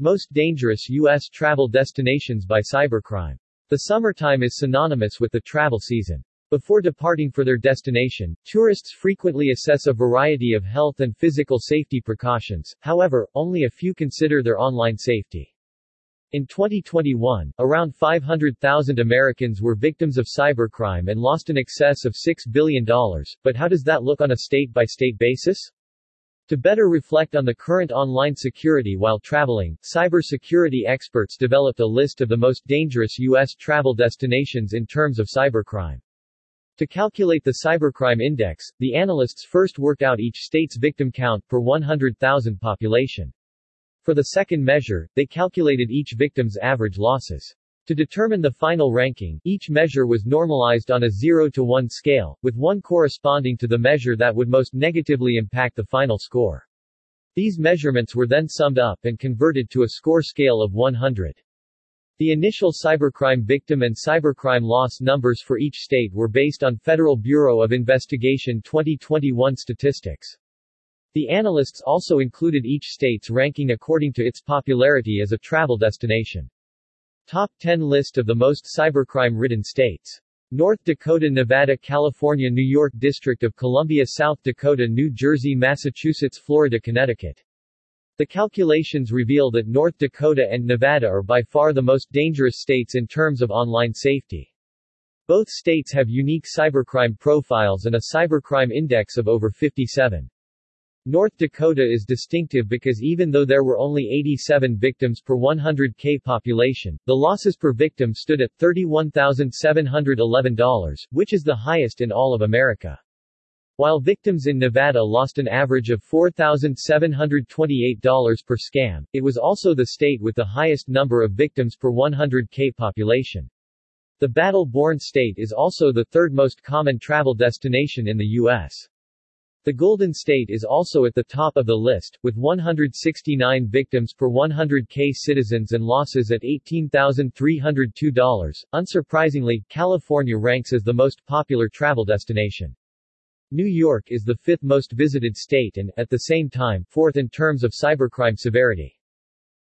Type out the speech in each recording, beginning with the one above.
Most dangerous U.S. travel destinations by cybercrime. The summertime is synonymous with the travel season. Before departing for their destination, tourists frequently assess a variety of health and physical safety precautions, however, only a few consider their online safety. In 2021, around 500,000 Americans were victims of cybercrime and lost in excess of $6 billion, but how does that look on a state-by-state basis? To better reflect on the current online security while traveling, cybersecurity experts developed a list of the most dangerous U.S. travel destinations in terms of cybercrime. To calculate the cybercrime index, the analysts first worked out each state's victim count per 100,000 population. For the second measure, they calculated each victim's average losses. To determine the final ranking, each measure was normalized on a 0 to 1 scale, with 1 corresponding to the measure that would most negatively impact the final score. These measurements were then summed up and converted to a score scale of 100. The initial cybercrime victim and cybercrime loss numbers for each state were based on Federal Bureau of Investigation 2021 statistics. The analysts also included each state's ranking according to its popularity as a travel destination. Top 10 list of the most cybercrime-ridden states. North Dakota, Nevada, California, New York, District of Columbia, South Dakota, New Jersey, Massachusetts, Florida, Connecticut. The calculations reveal that North Dakota and Nevada are by far the most dangerous states in terms of online safety. Both states have unique cybercrime profiles and a cybercrime index of over 57. North Dakota is distinctive because even though there were only 87 victims per 100k population, the losses per victim stood at $31,711, which is the highest in all of America. While victims in Nevada lost an average of $4,728 per scam, it was also the state with the highest number of victims per 100k population. The battle-born state is also the third most common travel destination in the U.S. The Golden State is also at the top of the list, with 169 victims per 100k citizens and losses at $18,302. Unsurprisingly, California ranks as the most popular travel destination. New York is the fifth most visited state and, at the same time, fourth in terms of cybercrime severity.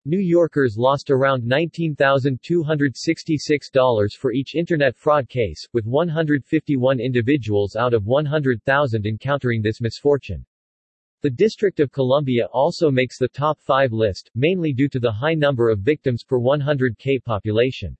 New Yorkers lost around $19,266 for each internet fraud case, with 151 individuals out of 100,000 encountering this misfortune. The District of Columbia also makes the top 5 list, mainly due to the high number of victims per 100k population.